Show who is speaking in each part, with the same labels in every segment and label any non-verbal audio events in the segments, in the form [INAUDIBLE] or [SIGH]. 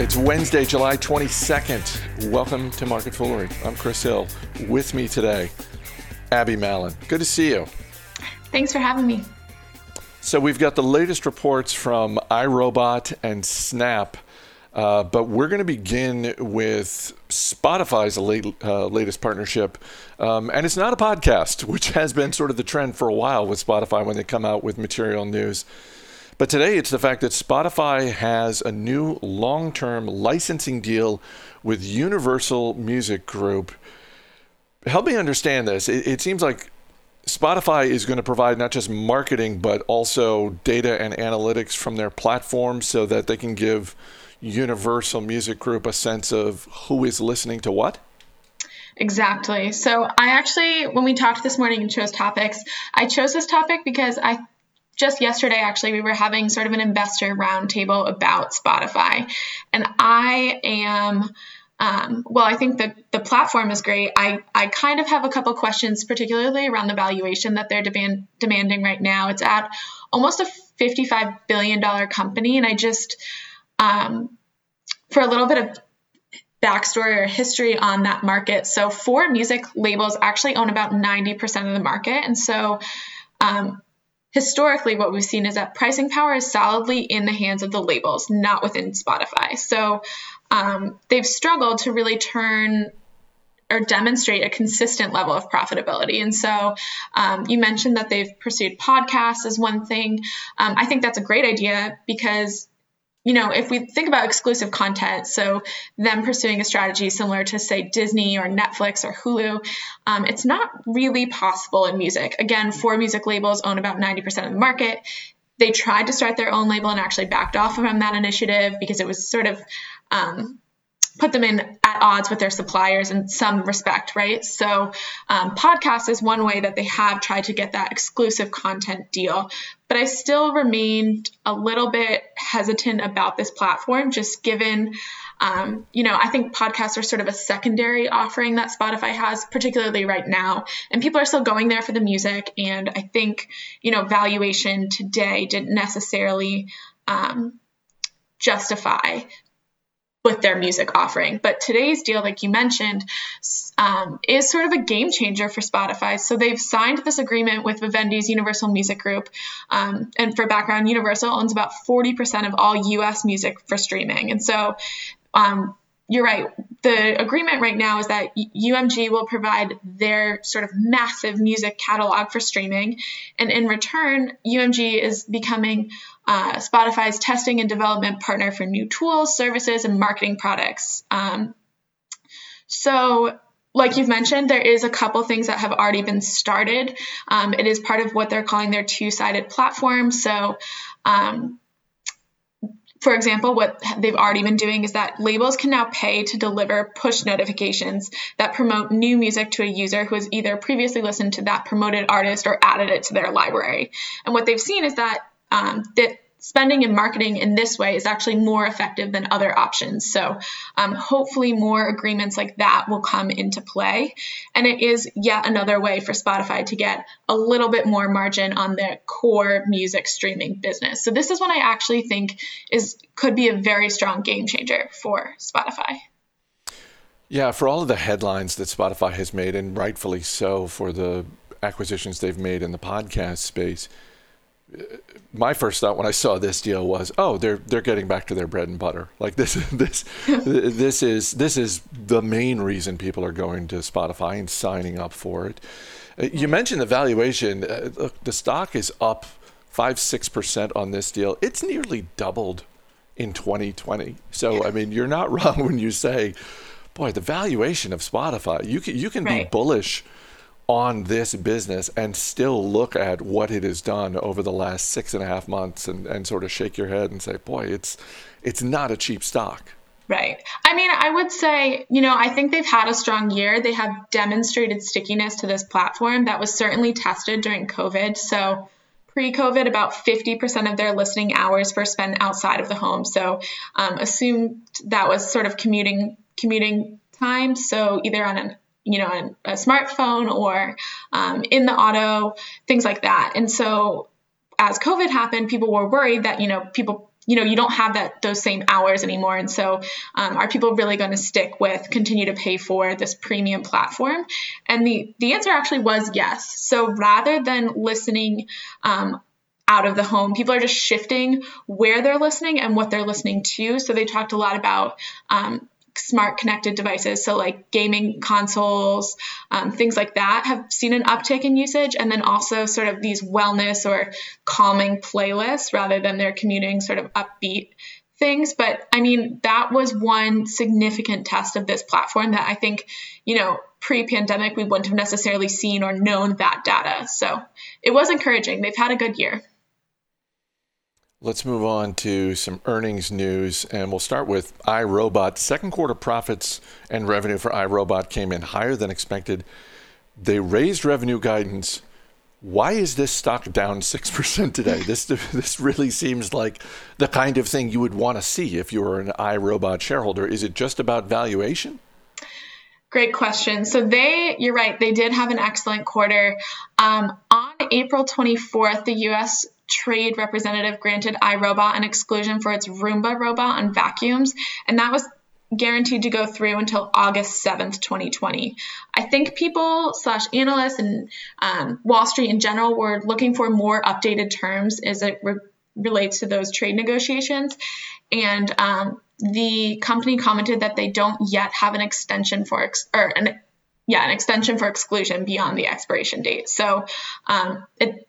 Speaker 1: It's Wednesday, July 22nd. Welcome to Market Foolery. I'm Chris Hill. With me today, Abby Mallon. Good to see you.
Speaker 2: Thanks for having me.
Speaker 1: So, we've got the latest reports from iRobot and Snap, uh, but we're going to begin with Spotify's late, uh, latest partnership. Um, and it's not a podcast, which has been sort of the trend for a while with Spotify when they come out with material news. But today it's the fact that Spotify has a new long term licensing deal with Universal Music Group. Help me understand this. It, it, seems like Spotify is going to provide not just marketing, but also data and analytics from their platform so that they can give Universal Music Group a sense of who is listening to what?
Speaker 2: Exactly. So I actually, when we talked this morning and chose topics, I chose this topic because I just yesterday, actually, we were having sort of an investor roundtable about Spotify. And I am, um, well, I think that the platform is great. I, I kind of have a couple questions, particularly around the valuation that they're demand, demanding right now. It's at almost a $55 billion company. And I just, um, for a little bit of backstory or history on that market. So, four music labels actually own about 90% of the market. And so, um, historically what we've seen is that pricing power is solidly in the hands of the labels, not within Spotify. So um, they've struggled to really turn or demonstrate a consistent level of profitability. And so um, you mentioned that they've pursued podcasts as one thing. Um, I think that's a great idea because you know, if we think about exclusive content, so them pursuing a strategy similar to, say, Disney or Netflix or Hulu, um, it's not really possible in music. Again, four music labels own about 90% of the market. They tried to start their own label and actually backed off from that initiative because it was sort of um, put them in at odds with their suppliers in some respect, right? So, um, podcast is one way that they have tried to get that exclusive content deal. But I still remained a little bit hesitant about this platform, just given, um, you know, I think podcasts are sort of a secondary offering that Spotify has, particularly right now. And people are still going there for the music. And I think, you know, valuation today didn't necessarily. Um, justify with their music offering. But today's deal, like you mentioned, um, is sort of a game changer for Spotify. So they've signed this agreement with Vivendi's Universal Music Group. Um, and for background, Universal owns about 40% of all US music for streaming. And so um, you're right. The agreement right now is that UMG will provide their sort of massive music catalog for streaming. And in return, UMG is becoming uh, Spotify's testing and development partner for new tools, services, and marketing products. Um, so, like you've mentioned, there is a couple things that have already been started. Um, it is part of what they're calling their two sided platform. So, um, for example, what they've already been doing is that labels can now pay to deliver push notifications that promote new music to a user who has either previously listened to that promoted artist or added it to their library. And what they've seen is that um, that spending and marketing in this way is actually more effective than other options. So, um, hopefully, more agreements like that will come into play. And it is yet another way for Spotify to get a little bit more margin on their core music streaming business. So, this is one I actually think is could be a very strong game changer for Spotify.
Speaker 1: Yeah, for all of the headlines that Spotify has made, and rightfully so for the acquisitions they've made in the podcast space my first thought when I saw this deal was, oh, they're they're getting back to their bread and butter. Like this [LAUGHS] this [LAUGHS] this is this is the main reason people are going to Spotify and signing up for it. Uh, you mentioned the valuation. Uh, look, the stock is up five six percent on this deal. It's nearly doubled in 2020. So I mean, you're not [LAUGHS] wrong when you say, boy, the valuation of Spotify. You can you can right. be bullish on this business and still look at what it has done over the last six and a half months and, and sort of shake your head and say, boy, it's it's not a cheap stock.
Speaker 2: Right. I mean, I would say, you know, I think they've had a strong year. They have demonstrated stickiness to this platform that was certainly tested during COVID. So, pre COVID, about 50% of their listening hours were spent outside of the home. So, um, assume that was sort of commuting commuting time. So, either on an you know, a, a smartphone or um, in the auto, things like that. And so as COVID happened, people were worried that, you know, people you know you don't have that those same hours anymore. And so um, are people really going to stick with continue to pay for this premium platform? And the the answer actually was yes. So rather than listening um, out of the home people are just shifting where they're listening and what they're listening to. So they talked a lot about um, smart connected devices, so like gaming consoles, um, things like that, have seen an uptick in usage. And then also sort of these wellness or calming playlists rather than their commuting sort of upbeat things. But I mean, that was one significant test of this platform that I think, you know, pre pandemic, we wouldn't have necessarily seen or known that data. So it was encouraging. They've had a good year.
Speaker 1: Let's move on to some earnings news, and we'll start with iRobot. Second quarter profits and revenue for iRobot came in higher than expected. They raised revenue guidance. Why is this stock down 6% today? [LAUGHS] This, this really seems like the kind of thing you would want to see if you were an iRobot shareholder. Is it just about valuation?
Speaker 2: Great question. So they, you're right, they did have an excellent quarter. Um, on April 24th, the U.S trade representative granted iRobot an exclusion for its Roomba robot on vacuums, and that was guaranteed to go through until August 7th, 2020. I think people slash analysts and um, Wall Street in general were looking for more updated terms as it re- relates to those trade negotiations. And um, the company commented that they don't yet have an extension for ex- or an yeah an extension for exclusion beyond the expiration date. So um, it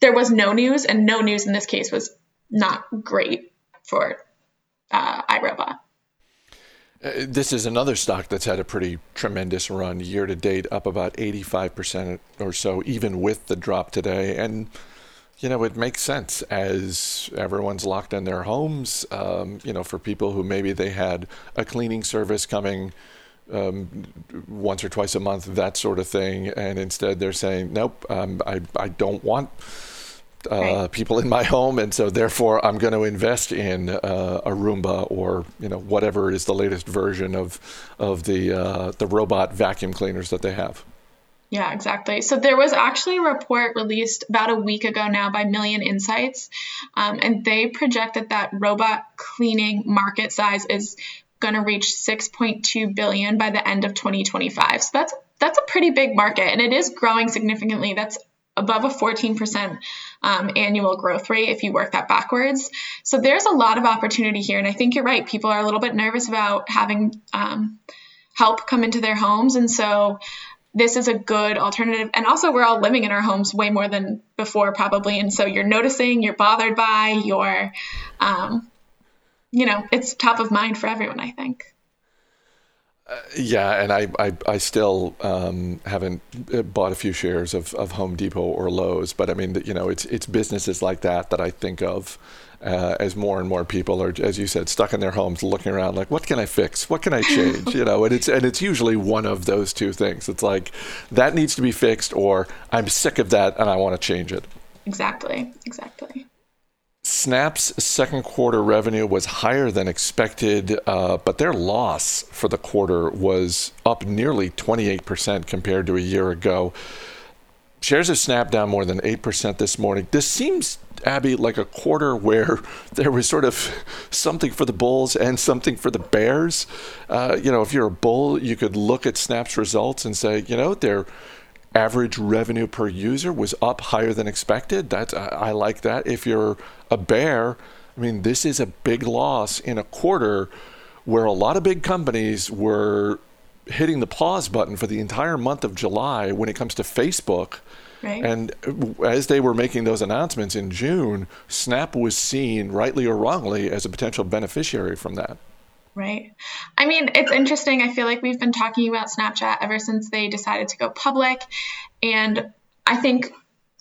Speaker 2: there was no news, and no news in this case was not great for uh, iRobot.
Speaker 1: Uh, this is another stock that's had a pretty tremendous run year to date, up about 85% or so, even with the drop today. And, you know, it makes sense as everyone's locked in their homes. Um, you know, for people who maybe they had a cleaning service coming um, once or twice a month, that sort of thing. And instead they're saying, nope, um, I, I don't want uh, right. people in my [LAUGHS] home, and so therefore I'm going to invest in uh, a Roomba or you know whatever is the latest version of of the uh, the robot vacuum cleaners that they have.
Speaker 2: Yeah, exactly. So there was actually a report released about a week ago now by Million Insights, um, and they projected that robot cleaning market size is going to reach 6.2 billion by the end of 2025. So that's that's a pretty big market, and it is growing significantly. That's above a 14% um, annual growth rate if you work that backwards. So there's a lot of opportunity here. And I think you're right. People are a little bit nervous about having um, help come into their homes. And so this is a good alternative. And also, we're all living in our homes way more than before, probably. And so you're noticing, you're bothered by, you're, um, you know, it's top of mind for everyone, I think.
Speaker 1: Yeah, and I, I, I still um, haven't uh, bought a few shares of, of Home Depot or Lowe's, but I mean, you know, it's it's businesses like that that I think of uh, as more and more people are, as you said, stuck in their homes, looking around like, what can I fix? What can I change? [LAUGHS] you know, and it's and it's usually one of those two things. It's like that needs to be fixed, or I'm sick of that and I want to change it.
Speaker 2: Exactly. Exactly.
Speaker 1: Snap's second quarter revenue was higher than expected, uh, but their loss for the quarter was up nearly 28% compared to a year ago. Shares of Snap down more than 8% this morning. This seems, Abby, like a quarter where [LAUGHS] there was sort of something for the Bulls and something for the Bears. Uh, you know, if you're a Bull, you could look at Snap's results and say, you know, they're average revenue per user was up higher than expected. That I, I like that. If you're a bear, I mean, this is a big loss in a quarter where a lot of big companies were hitting the pause button for the entire month of July when it comes to Facebook. Right. And uh, as they were making those announcements in June, Snap was seen, rightly or wrongly, as a potential beneficiary from that.
Speaker 2: Right. I mean, it's interesting. I feel like we've been talking about Snapchat ever since they decided to go public. And I think,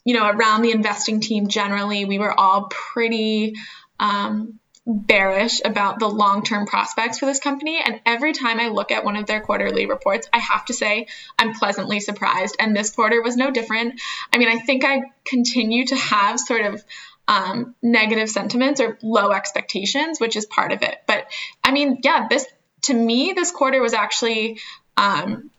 Speaker 2: you know, around the investing team generally, we were all pretty um, bearish about the long term prospects for this company. And every time I look at one of their quarterly reports, I have to say I'm pleasantly surprised. And this quarter was no different. I mean, I think I continue to have sort of um, negative sentiments or low expectations, which is part of it. But I mean, yeah, this to me, this quarter was actually um,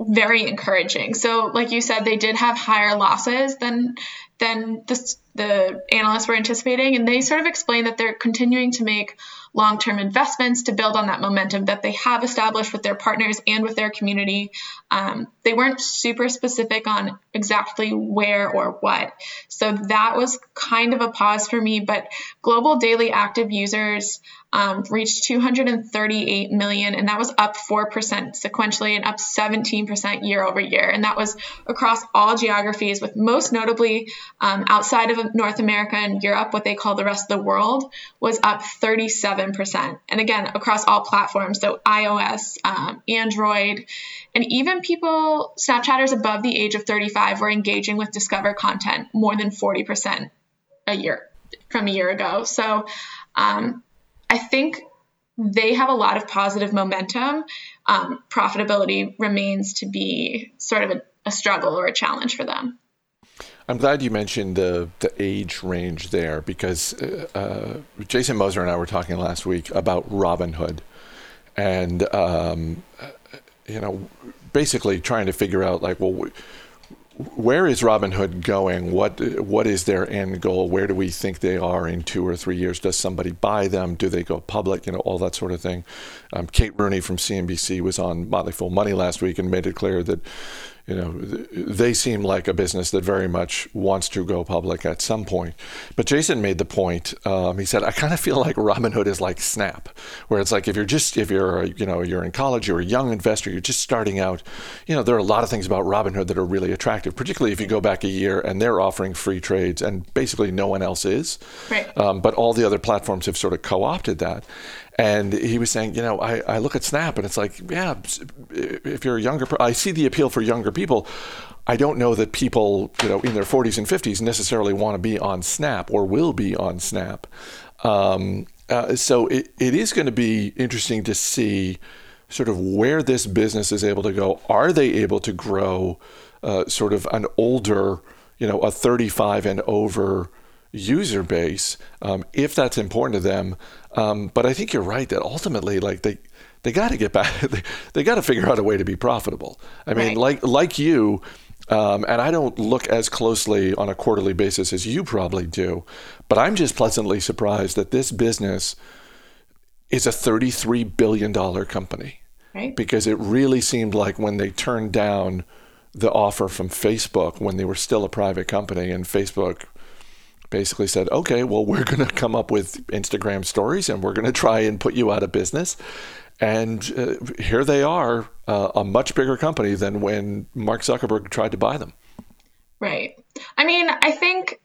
Speaker 2: very encouraging. So, like you said, they did have higher losses than than the the analysts were anticipating. And they sort of explained that they're continuing to make long term investments to build on that momentum that they have established with their partners and with their community. Um, they weren't super specific on exactly where or what. So that was kind of a pause for me. But global daily active users um, reached 238 million, and that was up 4% sequentially and up 17% year over year. And that was across all geographies, with most notably um, outside of North America and Europe, what they call the rest of the world, was up 37%. And again, across all platforms, so iOS, um, Android, and even people, Snapchatters above the age of 35, were engaging with Discover content more than 40% a year from a year ago. So, um, I think they have a lot of positive momentum. Um, profitability remains to be sort of a, a, struggle or a challenge for them.
Speaker 1: I'm glad you mentioned the the age range there because uh, uh, Jason Moser and I were talking last week about Robinhood, and um, you know, basically trying to figure out like, well, where is Robinhood going? What what is their end goal? Where do we think they are in two or three years? Does somebody buy them? Do they go public? You know, all that sort of thing. Um, Kate Rooney from CNBC was on Motley Fool Money last week and made it clear that you know, they seem like a business that very much wants to go public at some point. But Jason made the point. Um, he said, "I kind of feel like Robinhood is like Snap, where it's like if you're just if you're you know you're in college, you're a young investor, you're just starting out. You know, there are a lot of things about Robinhood that are really attractive, particularly if you go back a year and they're offering free trades, and basically no one else is.
Speaker 2: Right.
Speaker 1: Um, but all the other platforms have sort of co-opted that, and he was saying, you know, I, I look at Snap and it's like, yeah, if you're a younger, I see the appeal for younger people. I don't know that people, you know, in their 40s and 50s necessarily want to be on Snap or will be on Snap. Um, uh, so it, it is going to be interesting to see sort of where this business is able to go. Are they able to grow uh, sort of an older, you know, a 35 and over user base um, if that's important to them. Um, but I think you're right that ultimately, like they they got to get back. [LAUGHS] They, they got to figure out a way to be profitable. I mean, right. like like you. Um, and I don't look as closely on a quarterly basis as you probably do, but I'm just pleasantly surprised that this business is a $33 billion company.
Speaker 2: Right.
Speaker 1: Because it really seemed like when they turned down the offer from Facebook when they were still a private company and Facebook basically said, okay, well, we're going [LAUGHS] to come up with Instagram stories and we're going to try and put you out of business. And uh, here they are, uh, a much bigger company than when Mark Zuckerberg tried to buy them.
Speaker 2: Right. I mean, I think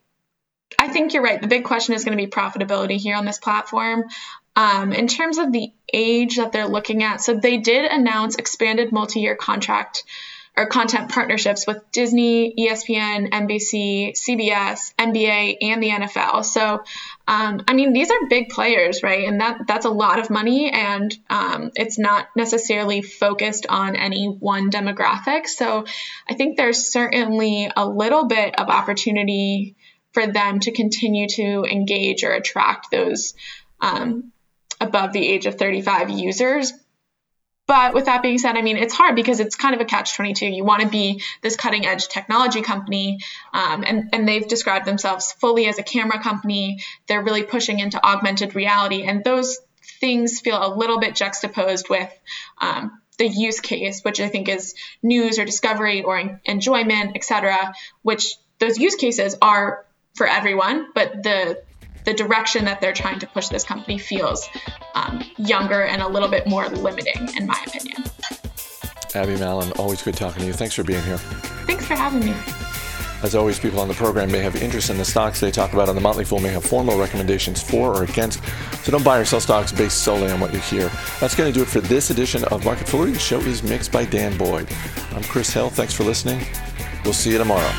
Speaker 2: I think you're right. The big question is going to be profitability here on this platform. Um, in terms of the age that they're looking at, so they did announce expanded multi-year contract or content partnerships with Disney, ESPN, NBC, CBS, NBA, and the NFL. So, um, I mean, these are big players, right? And that that's a lot of money, and um, it's not necessarily focused on any one demographic. So, I think there's certainly a little bit of opportunity for them to continue to engage or attract those um, above the age of 35 users but with that being said, I mean, it's hard because it's kind of a catch 22. You want to be this cutting edge technology company, um, and, and they've described themselves fully as a camera company. They're really pushing into augmented reality, and those things feel a little bit juxtaposed with um, the use case, which I think is news or discovery or enjoyment, etc. Which those use cases are for everyone, but the the direction that they're trying to push this company feels um, younger and a little bit more limiting, in my opinion.
Speaker 1: Abby Mallon, always good talking to you. Thanks for being here.
Speaker 2: Thanks for having me.
Speaker 1: As always, people on the program may have interest in the stocks they talk about on the Motley Fool may have formal recommendations for or against, so don't buy or sell stocks based solely on what you hear. That's going to do it for this edition of Market Foolery. The show is mixed by Dan Boyd. I'm Chris Hill. Thanks for listening. We'll see you tomorrow.